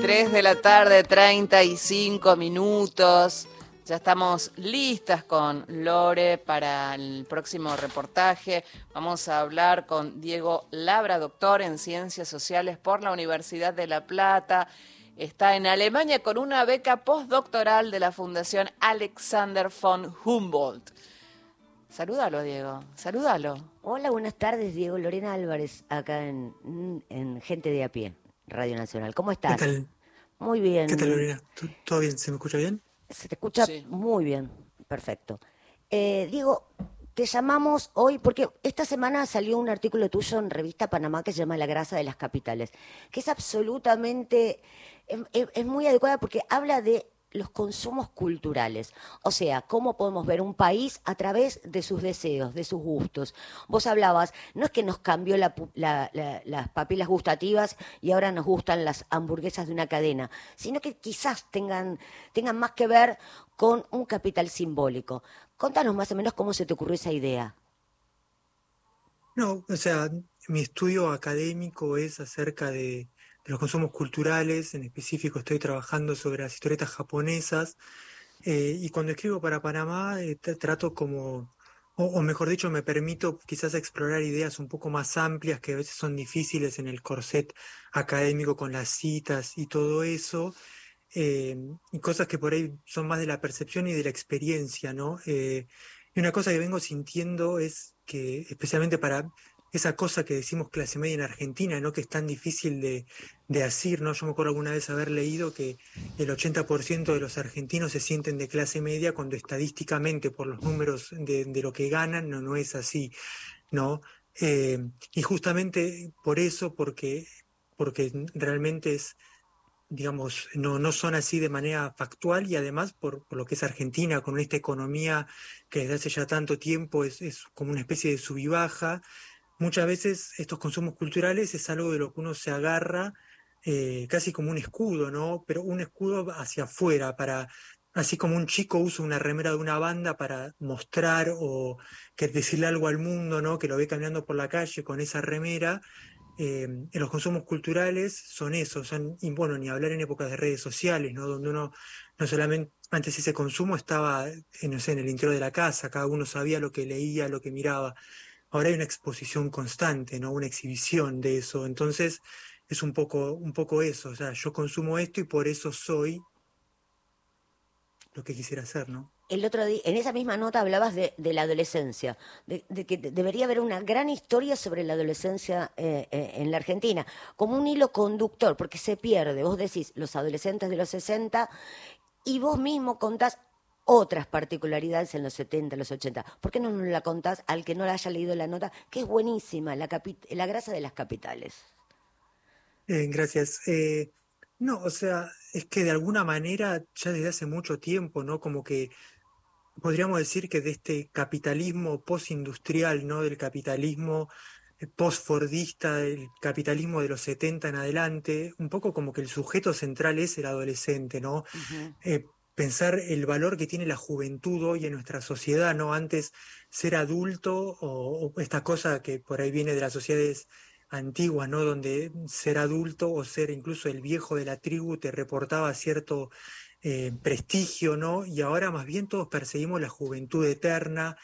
3 de la tarde, 35 minutos. Ya estamos listas con Lore para el próximo reportaje. Vamos a hablar con Diego Labra, doctor en Ciencias Sociales por la Universidad de La Plata. Está en Alemania con una beca postdoctoral de la Fundación Alexander von Humboldt. Salúdalo, Diego. Salúdalo. Hola, buenas tardes, Diego Lorena Álvarez, acá en, en Gente de a pie. Radio Nacional. ¿Cómo estás? ¿Qué tal? Muy bien. ¿Qué tal, Lorena? ¿Todo bien? ¿Se me escucha bien? Se te escucha muy bien. Perfecto. Eh, Diego, te llamamos hoy porque esta semana salió un artículo tuyo en Revista Panamá que se llama La grasa de las capitales, que es absolutamente, es muy adecuada porque habla de los consumos culturales. O sea, cómo podemos ver un país a través de sus deseos, de sus gustos. Vos hablabas, no es que nos cambió las papilas gustativas y ahora nos gustan las hamburguesas de una cadena, sino que quizás tengan, tengan más que ver con un capital simbólico. Contanos más o menos cómo se te ocurrió esa idea. No, o sea, mi estudio académico es acerca de los consumos culturales, en específico estoy trabajando sobre las historietas japonesas, eh, y cuando escribo para Panamá eh, trato como, o, mejor dicho, me permito quizás explorar ideas un poco más amplias que a veces son difíciles en el corset académico con las citas y todo eso, eh, y cosas que por ahí son más de la percepción y de la experiencia, ¿no? y una cosa que vengo sintiendo es que, especialmente para esa cosa que decimos clase media en Argentina, ¿no? Que es tan difícil de, de decir, ¿no? Yo me acuerdo alguna vez haber leído que el 80% de los argentinos se sienten de clase media cuando estadísticamente por los números de, lo que ganan no, no es así, ¿no? Eh, y justamente por eso, porque, porque realmente es, digamos, no, no son así de manera factual y además por, por, lo que es Argentina, con esta economía que desde hace ya tanto tiempo es, es como una especie de sub y baja, muchas veces estos consumos culturales es algo de lo que uno se agarra eh, casi como un escudo, ¿no? Pero un escudo hacia afuera, para, así como un chico usa una remera de una banda para mostrar o que decirle algo al mundo, ¿no? Que lo ve caminando por la calle con esa remera. Eh, los consumos culturales son eso, son, y bueno, ni hablar en épocas de redes sociales, ¿no? Donde uno no solamente, antes ese consumo estaba, no sé, en el interior de la casa, cada uno sabía lo que leía, lo que miraba ahora hay una exposición constante, ¿no? Una exhibición de eso. Entonces, es un poco, un poco eso. O sea, yo consumo esto y por eso soy lo que quisiera hacer, ¿no? El otro día, en esa misma nota hablabas de, la adolescencia, de, que debería haber una gran historia sobre la adolescencia eh, eh, en la Argentina, como un hilo conductor, porque se pierde. Vos decís los adolescentes de los 60 y vos mismo contás otras particularidades en los 70, los 80. ¿Por qué no nos la contás al que no la haya leído la nota? Que es buenísima, la, la grasa de las capitales. Eh, gracias. Eh, no, o sea, es que de alguna manera ya desde hace mucho tiempo, ¿no? Como que podríamos decir que de este capitalismo postindustrial, ¿no? Del capitalismo eh, postfordista, del capitalismo de los 70 en adelante, un poco como que el sujeto central es el adolescente, ¿no? Pensar el valor que tiene la juventud hoy en nuestra sociedad, ¿no? Antes ser adulto o, esta cosa que por ahí viene de las sociedades antiguas, ¿no? Donde ser adulto o ser incluso el viejo de la tribu te reportaba cierto eh, prestigio, ¿no? Y ahora más bien todos perseguimos la juventud eterna,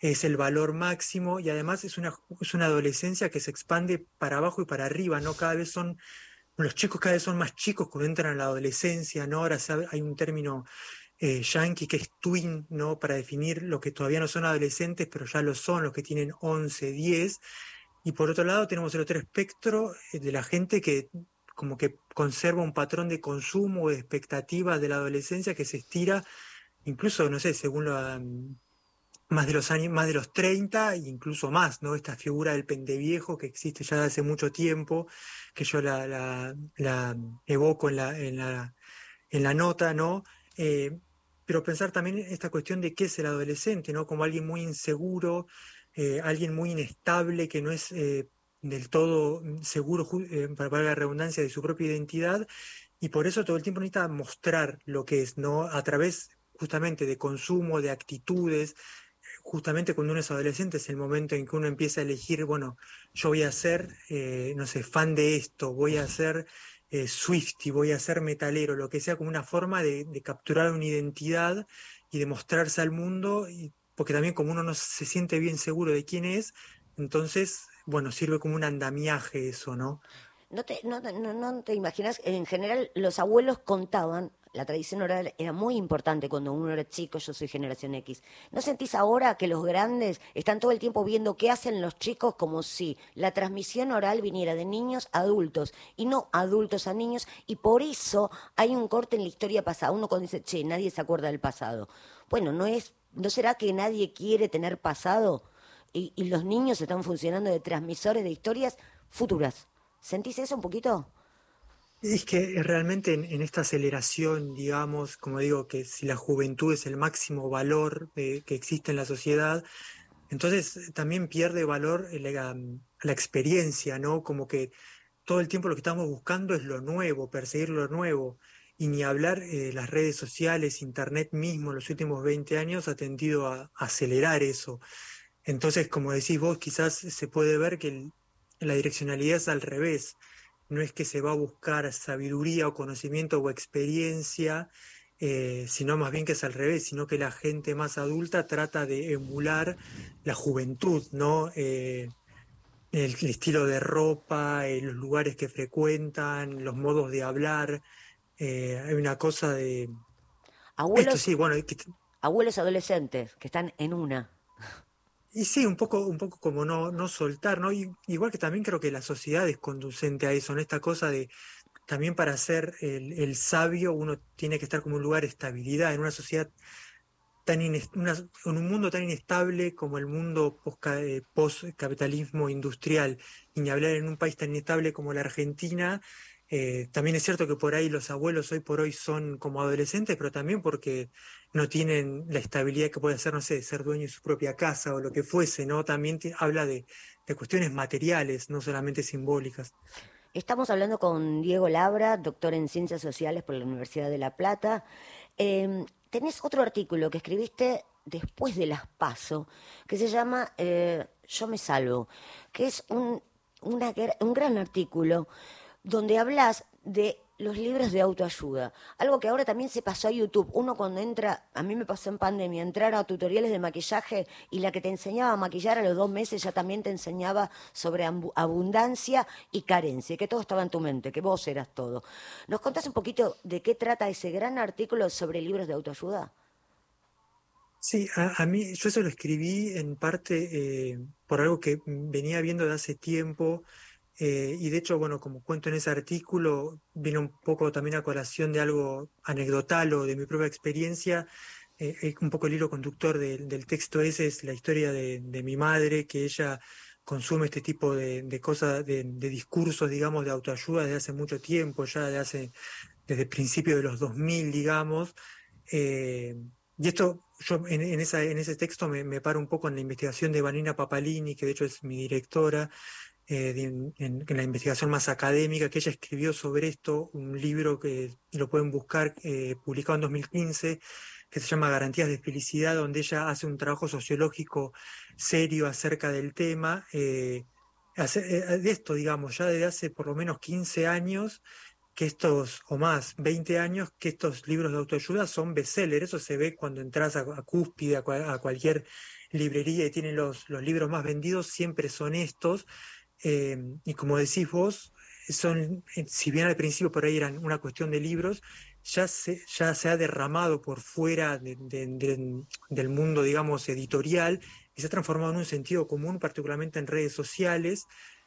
es el valor máximo y además es una, es una adolescencia que se expande para abajo y para arriba, ¿no? Cada vez son los chicos cada vez son más chicos cuando entran a la adolescencia, ¿no? Ahora hay un término eh, yankee que es twin, ¿no? Para definir lo que todavía no son adolescentes, pero ya lo son, los que tienen 11, 10. Y por otro lado tenemos el otro espectro eh, de la gente que como que conserva un patrón de consumo, de expectativas de la adolescencia que se estira, incluso, no sé, según la, más de los años, más de los 30 e incluso más, ¿no? Esta figura del pendeviejo que existe ya hace mucho tiempo, que yo la, evoco en la, en la, en la nota, ¿no? Eh, pero pensar también esta cuestión de qué es el adolescente, ¿no? Como alguien muy inseguro, eh, alguien muy inestable, que no es eh, del todo seguro, para la redundancia, de su propia identidad, y por eso todo el tiempo necesita mostrar lo que es, ¿no? A través justamente de consumo, de actitudes, justamente cuando uno es adolescente es el momento en que uno empieza a elegir, bueno, yo voy a ser, eh, no sé, fan de esto, voy a ser eh, Swifty, voy a ser metalero, lo que sea como una forma de, capturar una identidad y de mostrarse al mundo, y, porque también como uno no se siente bien seguro de quién es, entonces, bueno, sirve como un andamiaje eso, ¿no? No te, no, no, te imaginas, en general los abuelos contaban la tradición oral era muy importante cuando uno era chico, yo soy generación X. ¿No sentís ahora que los grandes están todo el tiempo viendo qué hacen los chicos como si la transmisión oral viniera de niños a adultos y no adultos a niños? Y por eso hay un corte en la historia pasada. Uno cuando dice, che, nadie se acuerda del pasado. Bueno, ¿no, es, ¿no será que nadie quiere tener pasado? Y, y los niños están funcionando de transmisores de historias futuras. ¿Sentís eso un poquito? Es que realmente en, esta aceleración, digamos, como digo, que si la juventud es el máximo valor que existe en la sociedad, entonces también pierde valor la, la, experiencia, ¿no? Como que todo el tiempo lo que estamos buscando es lo nuevo, perseguir lo nuevo. Y ni hablar de las redes sociales, Internet mismo, en los últimos 20 años ha tendido a, acelerar eso. Entonces, como decís vos, quizás se puede ver que la direccionalidad es al revés no es que se va a buscar sabiduría o conocimiento o experiencia, eh, sino más bien que es al revés, sino que la gente más adulta trata de emular la juventud, ¿no? Eh, el, estilo de ropa, eh, los lugares que frecuentan, los modos de hablar. hay una cosa de... Abuelos, abuelos adolescentes que están en una. Y sí, un poco, un poco como no, no soltar, ¿no? igual que también creo que la sociedad es conducente a eso, en esta cosa de también para ser el, sabio uno tiene que estar como un lugar de estabilidad, en una sociedad tan en un mundo tan inestable como el mundo eh, post-capitalismo industrial, y ni hablar en un país tan inestable como la Argentina, eh, también es cierto que por ahí los abuelos hoy por hoy son como adolescentes, pero también porque no tienen la estabilidad que puede hacer, no sé, ser dueño de su propia casa o lo que fuese, ¿no? También habla de, cuestiones materiales, no solamente simbólicas. Estamos hablando con Diego Labra, doctor en Ciencias Sociales por la Universidad de La Plata. Em, tenés otro artículo que escribiste después de las PASO, que se llama eh, Yo me salvo, que es un, un gran artículo donde hablas de los libros de autoayuda, algo que ahora también se pasó a YouTube. Uno cuando entra, a mí me pasó en pandemia, entrar a tutoriales de maquillaje y la que te enseñaba a maquillar a los dos meses ya también te enseñaba sobre abundancia y carencia, que todo estaba en tu mente, que vos eras todo. ¿Nos contás un poquito de qué trata ese gran artículo sobre libros de autoayuda? Sí, a, mí yo eso lo escribí en parte eh, por algo que venía viendo de hace tiempo eh, y de hecho, bueno, como cuento en ese artículo, viene un poco también a colación de algo anecdotal o de mi propia experiencia. Eh, un poco el hilo conductor del texto ese es la historia de, mi madre, que ella consume este tipo de, cosas, de, discursos, digamos, de autoayuda desde hace mucho tiempo, ya de hace, desde principios de los 2000, digamos. Eh, y esto, yo en, esa, en ese texto me, me, paro un poco en la investigación de Vanina Papalini, que de hecho es mi directora, eh, en, la investigación más académica, que ella escribió sobre esto, un libro que lo pueden buscar, eh, publicado en 2015, que se llama Garantías de Felicidad, donde ella hace un trabajo sociológico serio acerca del tema, eh, de esto, digamos, ya desde hace por lo menos 15 años, que estos, o más, 20 años, que estos libros de autoayuda son bestsellers. Eso se ve cuando entras a, Cúspide, a, a, cualquier librería y tienen los, los libros más vendidos, siempre son estos. Eh, y como decís vos, son, eh, si bien al principio por ahí eran una cuestión de libros, ya se, ya se ha derramado por fuera del mundo, digamos, editorial y se ha transformado en un sentido común, particularmente en redes sociales.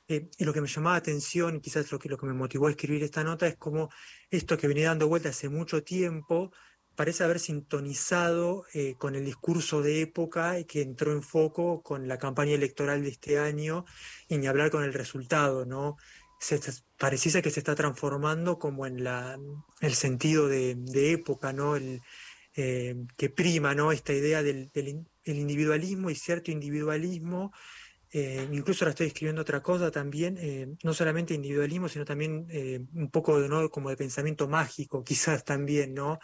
Eh, y lo que me llamaba la atención, quizás lo que, lo que me motivó a escribir esta nota, es como esto que venía dando vuelta hace mucho tiempo, parece haber sintonizado eh, con el discurso de época que entró en foco con la campaña electoral de este año y ni hablar con el resultado, ¿no? Se, pareciese que se está transformando como en la, el sentido de, época, ¿no? El, eh, que prima, ¿no? Esta idea del, individualismo y cierto individualismo. Eh, incluso ahora estoy escribiendo otra cosa también, no solamente individualismo, sino también un poco ¿no? como de pensamiento mágico, quizás también, ¿no?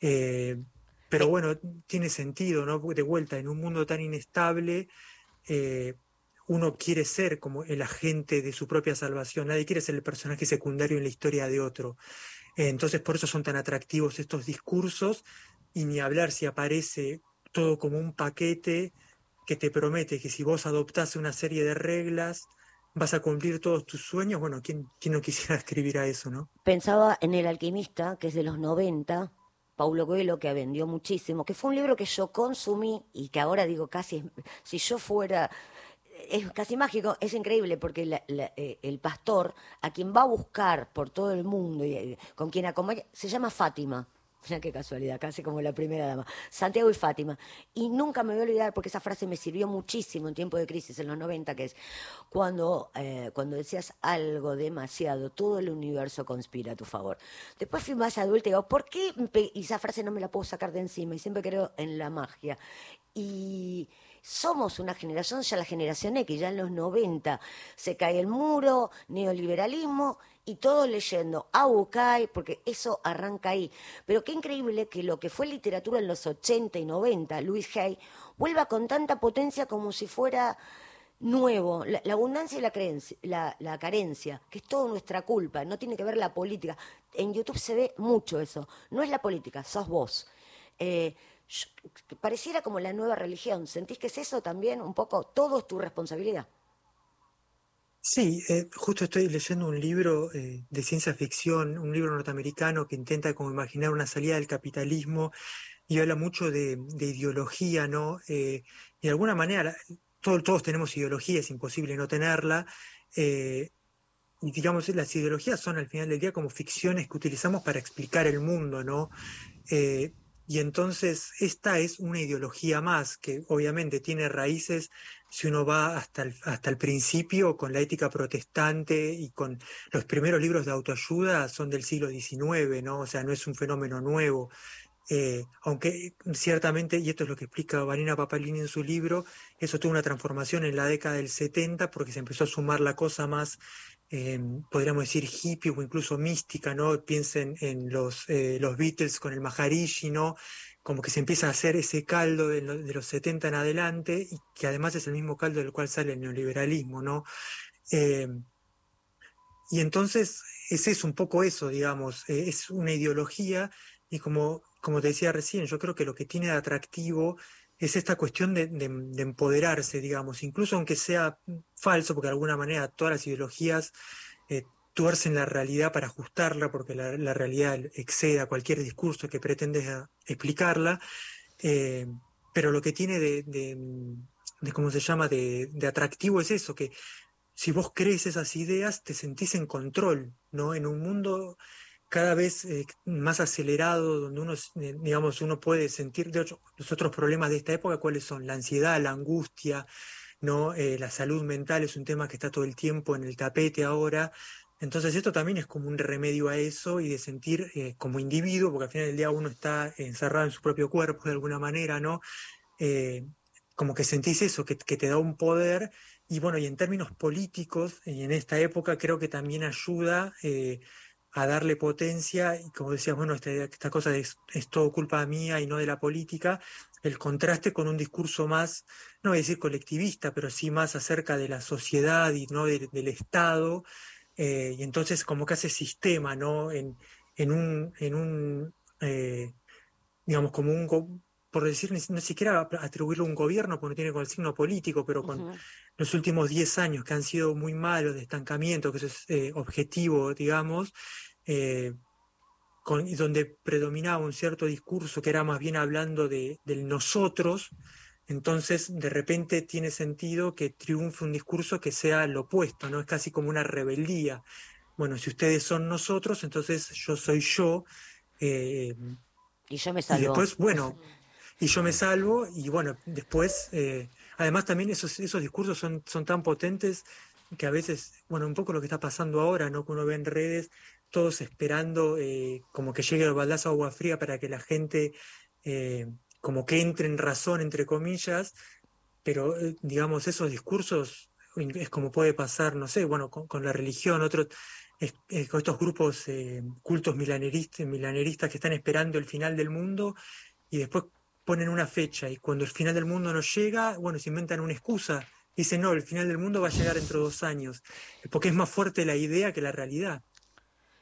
Eh, pero bueno, tiene sentido, ¿no? De vuelta, en un mundo tan inestable, eh, uno quiere ser como el agente de su propia salvación, nadie quiere ser el personaje secundario en la historia de otro. entonces por eso son tan atractivos estos discursos y ni hablar si aparece todo como un paquete que te promete que si vos adoptás una serie de reglas, vas a cumplir todos tus sueños. Bueno, ¿quién, quién no quisiera escribir a eso, no? Pensaba en El alquimista, que es de los 90, Paulo Coelho, que vendió muchísimo, que fue un libro que yo consumí y que ahora digo casi, si yo fuera, es casi mágico, es increíble porque eh, el pastor a quien va a buscar por todo el mundo y eh, con quien acompaña, se llama Fátima. Mira qué casualidad, casi como la primera dama. Santiago y Fátima. Y nunca me voy a olvidar porque esa frase me sirvió muchísimo en tiempo de crisis, en los 90, que es cuando, eh, cuando decías algo demasiado, todo el universo conspira a tu favor. Después fui más adulta y digo, ¿por qué? Y esa frase no me la puedo sacar de encima y siempre creo en la magia. Y somos una generación, ya la generación X, ya en los 90 se cae el muro, neoliberalismo y todos leyendo Aucay, porque eso arranca ahí. Pero qué increíble que lo que fue literatura en los 80 y 90, Luis Hay, vuelva con tanta potencia como si fuera nuevo, la, abundancia y la, creencia, la, carencia, que es toda nuestra culpa, no tiene que ver la política. En YouTube se ve mucho eso, no es la política, sos vos. Eh, pareciera como la nueva religión, ¿sentís que es eso también? Un poco, todo es tu responsabilidad. Sí, eh, justo estoy leyendo un libro eh, de ciencia ficción, un libro norteamericano que intenta como imaginar una salida del capitalismo y habla mucho de, ideología, ¿no? Eh, y de alguna manera, todos tenemos ideología, es imposible no tenerla. y digamos, las ideologías son al final del día como ficciones que utilizamos para explicar el mundo, ¿no? Y entonces esta es una ideología más que obviamente tiene raíces si uno va hasta el, hasta el principio con la ética protestante y con los primeros libros de autoayuda son del siglo XIX, ¿no? O sea, no es un fenómeno nuevo. Eh, aunque ciertamente, y esto es lo que explica Vanina Papalini en su libro, eso tuvo una transformación en la década del 70 porque se empezó a sumar la cosa más, eh, podríamos decir, hippie o incluso mística, ¿no? Piensen en los, eh, los Beatles con el Maharishi, ¿no? como que se empieza a hacer ese caldo de, los 70 en adelante, y que además es el mismo caldo del cual sale el neoliberalismo, ¿no? Eh, y entonces ese es un poco eso, digamos, eh, es una ideología y como, como te decía recién, yo creo que lo que tiene de atractivo es esta cuestión de, empoderarse, digamos, incluso aunque sea falso, porque de alguna manera todas las ideologías eh, tuercen la realidad para ajustarla, porque la, realidad excede a cualquier discurso que pretende explicarla, eh, pero lo que tiene de, de, ¿cómo se llama?, de, atractivo es eso, que si vos crees esas ideas, te sentís en control, ¿no? En un mundo cada vez eh, más acelerado, donde uno, eh, digamos, uno puede sentir, de hecho, los otros problemas de esta época, ¿cuáles son? La ansiedad, la angustia, ¿no? la salud mental es un tema que está todo el tiempo en el tapete ahora, entonces esto también es como un remedio a eso y de sentir eh, como individuo, porque al final del día uno está encerrado en su propio cuerpo de alguna manera, ¿no? Eh, como que sentís eso, que, te da un poder. Y bueno, y en términos políticos, en esta época creo que también ayuda eh, a darle potencia, y como decías, bueno, esta, esta cosa es, todo culpa mía y no de la política, el contraste con un discurso más, no voy a decir colectivista, pero sí más acerca de la sociedad y no del Estado, eh, y entonces como que hace sistema, ¿no? En, en un, en un eh, digamos, como un, por decir, ni, siquiera atribuirlo a un gobierno, porque no tiene con el signo político, pero con los últimos 10 años que han sido muy malos de estancamiento, que eso es eh, objetivo, digamos, con, donde predominaba un cierto discurso que era más bien hablando de, del nosotros, entonces, de repente tiene sentido que triunfe un discurso que sea lo opuesto, ¿no? Es casi como una rebeldía. Bueno, si ustedes son nosotros, entonces yo soy yo. Eh, y yo me salvo. Y después, bueno, y yo me salvo, y bueno, después, eh, además también esos, esos discursos son, son tan potentes que a veces, bueno, un poco lo que está pasando ahora, ¿no? Que uno ve en redes, todos esperando eh, como que llegue el baldazo agua fría para que la gente como que entre en razón, entre comillas, pero eh, digamos, esos discursos es como puede pasar, no sé, bueno, con, la religión, otros, con estos grupos eh, cultos milaneristas, milaneristas que están esperando el final del mundo y después ponen una fecha y cuando el final del mundo no llega, bueno, se inventan una excusa dice, no, el final del mundo va a llegar dentro de dos años, porque es más fuerte la idea que la realidad.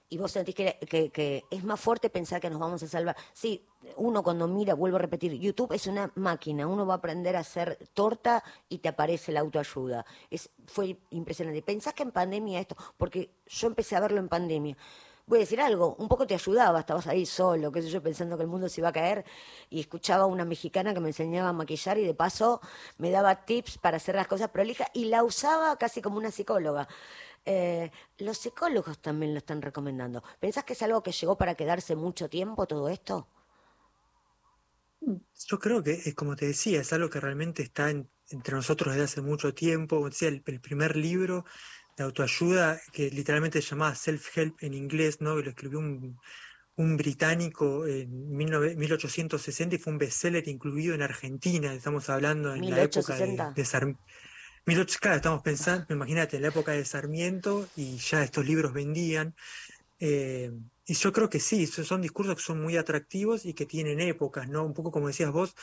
¿Y vos sentís que, que, es más fuerte pensar que nos vamos a salvar? Sí, uno cuando mira, vuelvo a repetir, YouTube es una máquina, uno va a aprender a hacer torta y te aparece la autoayuda. Es, fue impresionante. ¿Pensás que en pandemia esto? Porque yo empecé a verlo en pandemia voy a decir algo, un poco te ayudaba, estabas ahí solo, qué sé yo, pensando que el mundo se iba a caer, y escuchaba a una mexicana que me enseñaba a maquillar y de paso me daba tips para hacer las cosas prolijas y la usaba casi como una psicóloga. Eh, los psicólogos también lo están recomendando. ¿Pensás que es algo que llegó para quedarse mucho tiempo todo esto? Yo creo que, es como te decía, es algo que realmente está entre nosotros desde hace mucho tiempo. Decía, el primer libro de autoayuda que literalmente se llamaba Self-Help en inglés, ¿no? lo escribió un, un británico en 1860 y fue un bestseller incluido en Argentina. Estamos hablando en la época de, Sarmiento. Claro, estamos pensando, imagínate, en la época de Sarmiento y ya estos libros vendían. Eh, y yo creo que sí, son discursos que son muy atractivos y que tienen épocas, ¿no? Un poco como decías vos,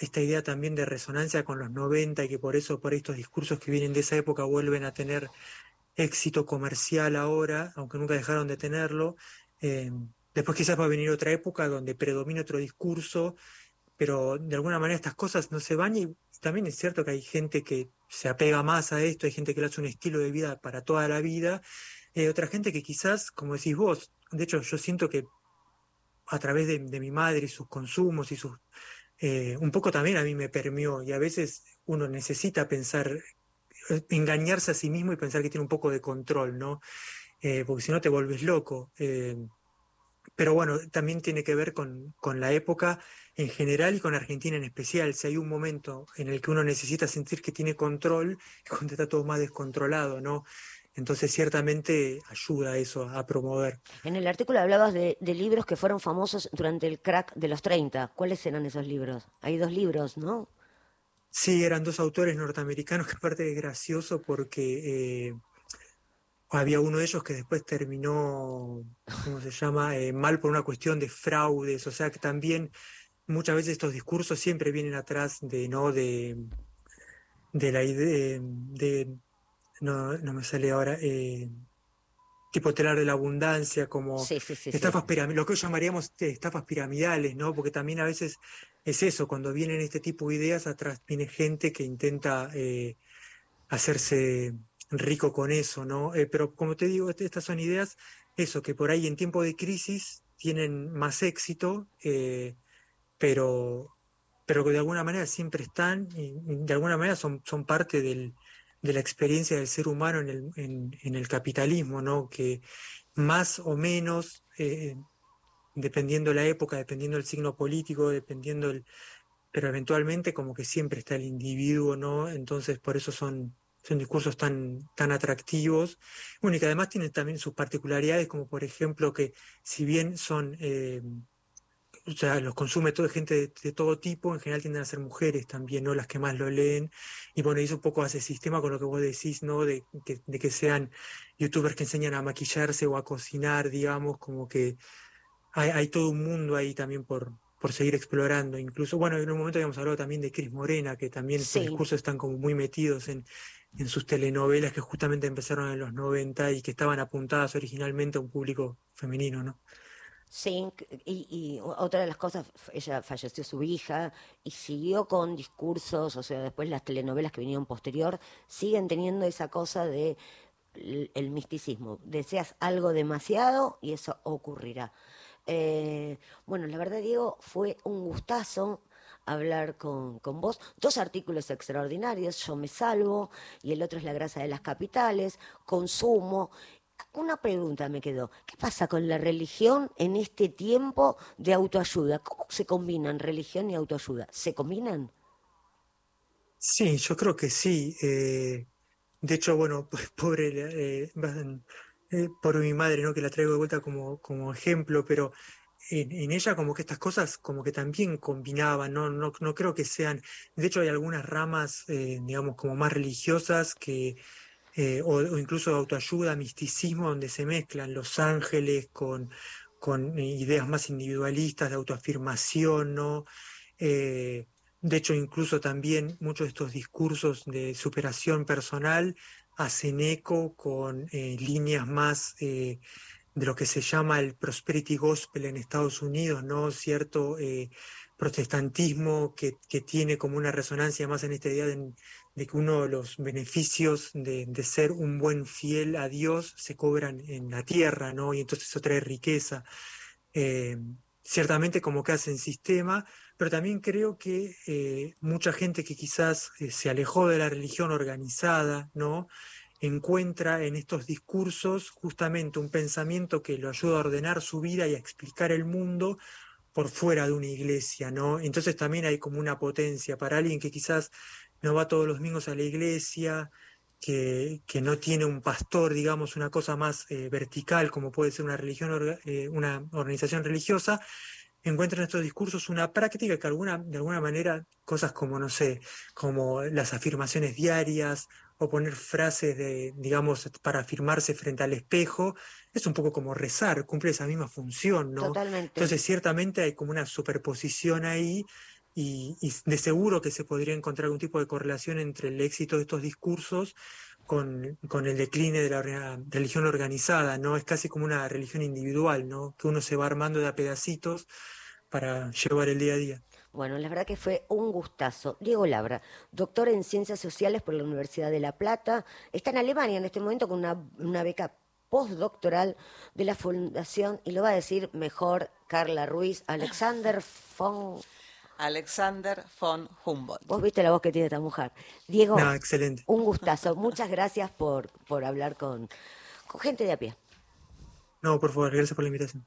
esta idea también de resonancia con los 90 y que por eso, por estos discursos que vienen de esa época vuelven a tener éxito comercial ahora, aunque nunca dejaron de tenerlo. Eh, después quizás va a venir otra época donde predomine otro discurso, pero de alguna manera estas cosas no se van y también es cierto que hay gente que se apega más a esto, hay gente que le hace un estilo de vida para toda la vida, hay otra gente que quizás, como decís vos, de hecho yo siento que a través de, mi madre y sus consumos y sus... Eh, un poco también a mí me permeó y a veces uno necesita pensar engañarse a sí mismo y pensar que tiene un poco de control, ¿no? Eh, porque si no te vuelves loco. Eh, pero bueno, también tiene que ver con, con, la época en general y con Argentina en especial. Si hay un momento en el que uno necesita sentir que tiene control, es cuando está todo más descontrolado, ¿no? Entonces, ciertamente ayuda eso, a promover. En el artículo hablabas de, de, libros que fueron famosos durante el crack de los 30. ¿Cuáles eran esos libros? Hay dos libros, ¿no? Sí, eran dos autores norteamericanos que aparte es gracioso porque eh, había uno de ellos que después terminó, ¿cómo se llama?, eh, mal por una cuestión de fraudes, o sea que también muchas veces estos discursos siempre vienen atrás de, ¿no?, de, de la idea, de, no, no me sale ahora, eh, tipo telar de la abundancia, como estafas piramidales, lo que hoy llamaríamos estafas piramidales, ¿no? Porque también a veces es eso, cuando vienen este tipo de ideas, atrás viene gente que intenta eh, hacerse rico con eso, ¿no? Eh, pero como te digo, este, estas son ideas, eso, que por ahí en tiempo de crisis tienen más éxito, eh, pero, pero que de alguna manera siempre están y de alguna manera son, son parte del, de la experiencia del ser humano en el, en, el capitalismo, ¿no? Que más o menos, dependiendo la época, dependiendo el signo político, dependiendo el... pero eventualmente como que siempre está el individuo, ¿no? Entonces por eso son, son discursos tan, tan atractivos. Bueno, y que además tienen también sus particularidades, como por ejemplo que si bien son... Eh, o sea, los consume toda gente de, todo tipo, en general tienden a ser mujeres también, ¿no? Las que más lo leen. Y bueno, hizo un poco hace sistema con lo que vos decís, ¿no? De que, de que sean youtubers que enseñan a maquillarse o a cocinar, digamos, como que hay, hay todo un mundo ahí también por, por seguir explorando. Incluso, bueno, en un momento habíamos hablado también de Cris Morena, que también sus discursos están como muy metidos en, en sus telenovelas que justamente empezaron en los 90 y que estaban apuntadas originalmente a un público femenino, ¿no? Sí, y, otra de las cosas, ella falleció su hija y siguió con discursos, o sea, después las telenovelas que vinieron posterior, siguen teniendo esa cosa de el, misticismo. Deseas algo demasiado y eso ocurrirá. Eh, bueno, la verdad, Diego, fue un gustazo hablar con, con, vos. Dos artículos extraordinarios, Yo me salvo y el otro es La grasa de las capitales, Consumo una pregunta me quedó. ¿Qué pasa con la religión en este tiempo de autoayuda? ¿Cómo se combinan religión y autoayuda? ¿Se combinan? Sí, yo creo que sí. Eh, de hecho, bueno, pobre, eh, eh, por mi madre, ¿no? Que la traigo de vuelta como, como ejemplo, pero en, ella como que estas cosas como que también combinaban, ¿no? No, no creo que sean, de hecho hay algunas ramas, digamos, como más religiosas que eh, o, incluso autoayuda, misticismo, donde se mezclan los ángeles con, con ideas más individualistas de autoafirmación, ¿no? Eh, de hecho, incluso también muchos de estos discursos de superación personal hacen eco con eh, líneas más eh, de lo que se llama el prosperity gospel en Estados Unidos, ¿no? Cierto eh, protestantismo que, que, tiene como una resonancia más en esta idea de, de que uno de los beneficios de, de, ser un buen fiel a Dios se cobran en la tierra, ¿no? Y entonces eso trae riqueza. ciertamente como que hacen sistema, pero también creo que eh, mucha gente que quizás eh, se alejó de la religión organizada, ¿no? encuentra en estos discursos justamente un pensamiento que lo ayuda a ordenar su vida y a explicar el mundo por fuera de una iglesia, ¿no? Entonces también hay como una potencia para alguien que quizás no va todos los domingos a la iglesia, que, que no tiene un pastor, digamos, una cosa más eh, vertical como puede ser una religión, una organización religiosa, encuentra en estos discursos una práctica que alguna, de alguna manera, cosas como, no sé, como las afirmaciones diarias o poner frases de, digamos, para afirmarse frente al espejo, es un poco como rezar, cumple esa misma función, ¿no? Totalmente. Entonces, ciertamente hay como una superposición ahí y, y de seguro que se podría encontrar algún tipo de correlación entre el éxito de estos discursos con, con, el decline de la religión organizada, ¿no? Es casi como una religión individual, ¿no? Que uno se va armando de a pedacitos para llevar el día a día. Bueno, la verdad que fue un gustazo. Diego Labra, doctor en Ciencias Sociales por la Universidad de La Plata, está en Alemania en este momento con una, una beca postdoctoral de la Fundación, y lo va a decir mejor Carla Ruiz, Alexander von... Alexander von Humboldt. Vos viste la voz que tiene esta mujer. Diego, no, excelente. un gustazo. Muchas gracias por, por hablar con, con gente de a pie. No, por favor, gracias por la invitación.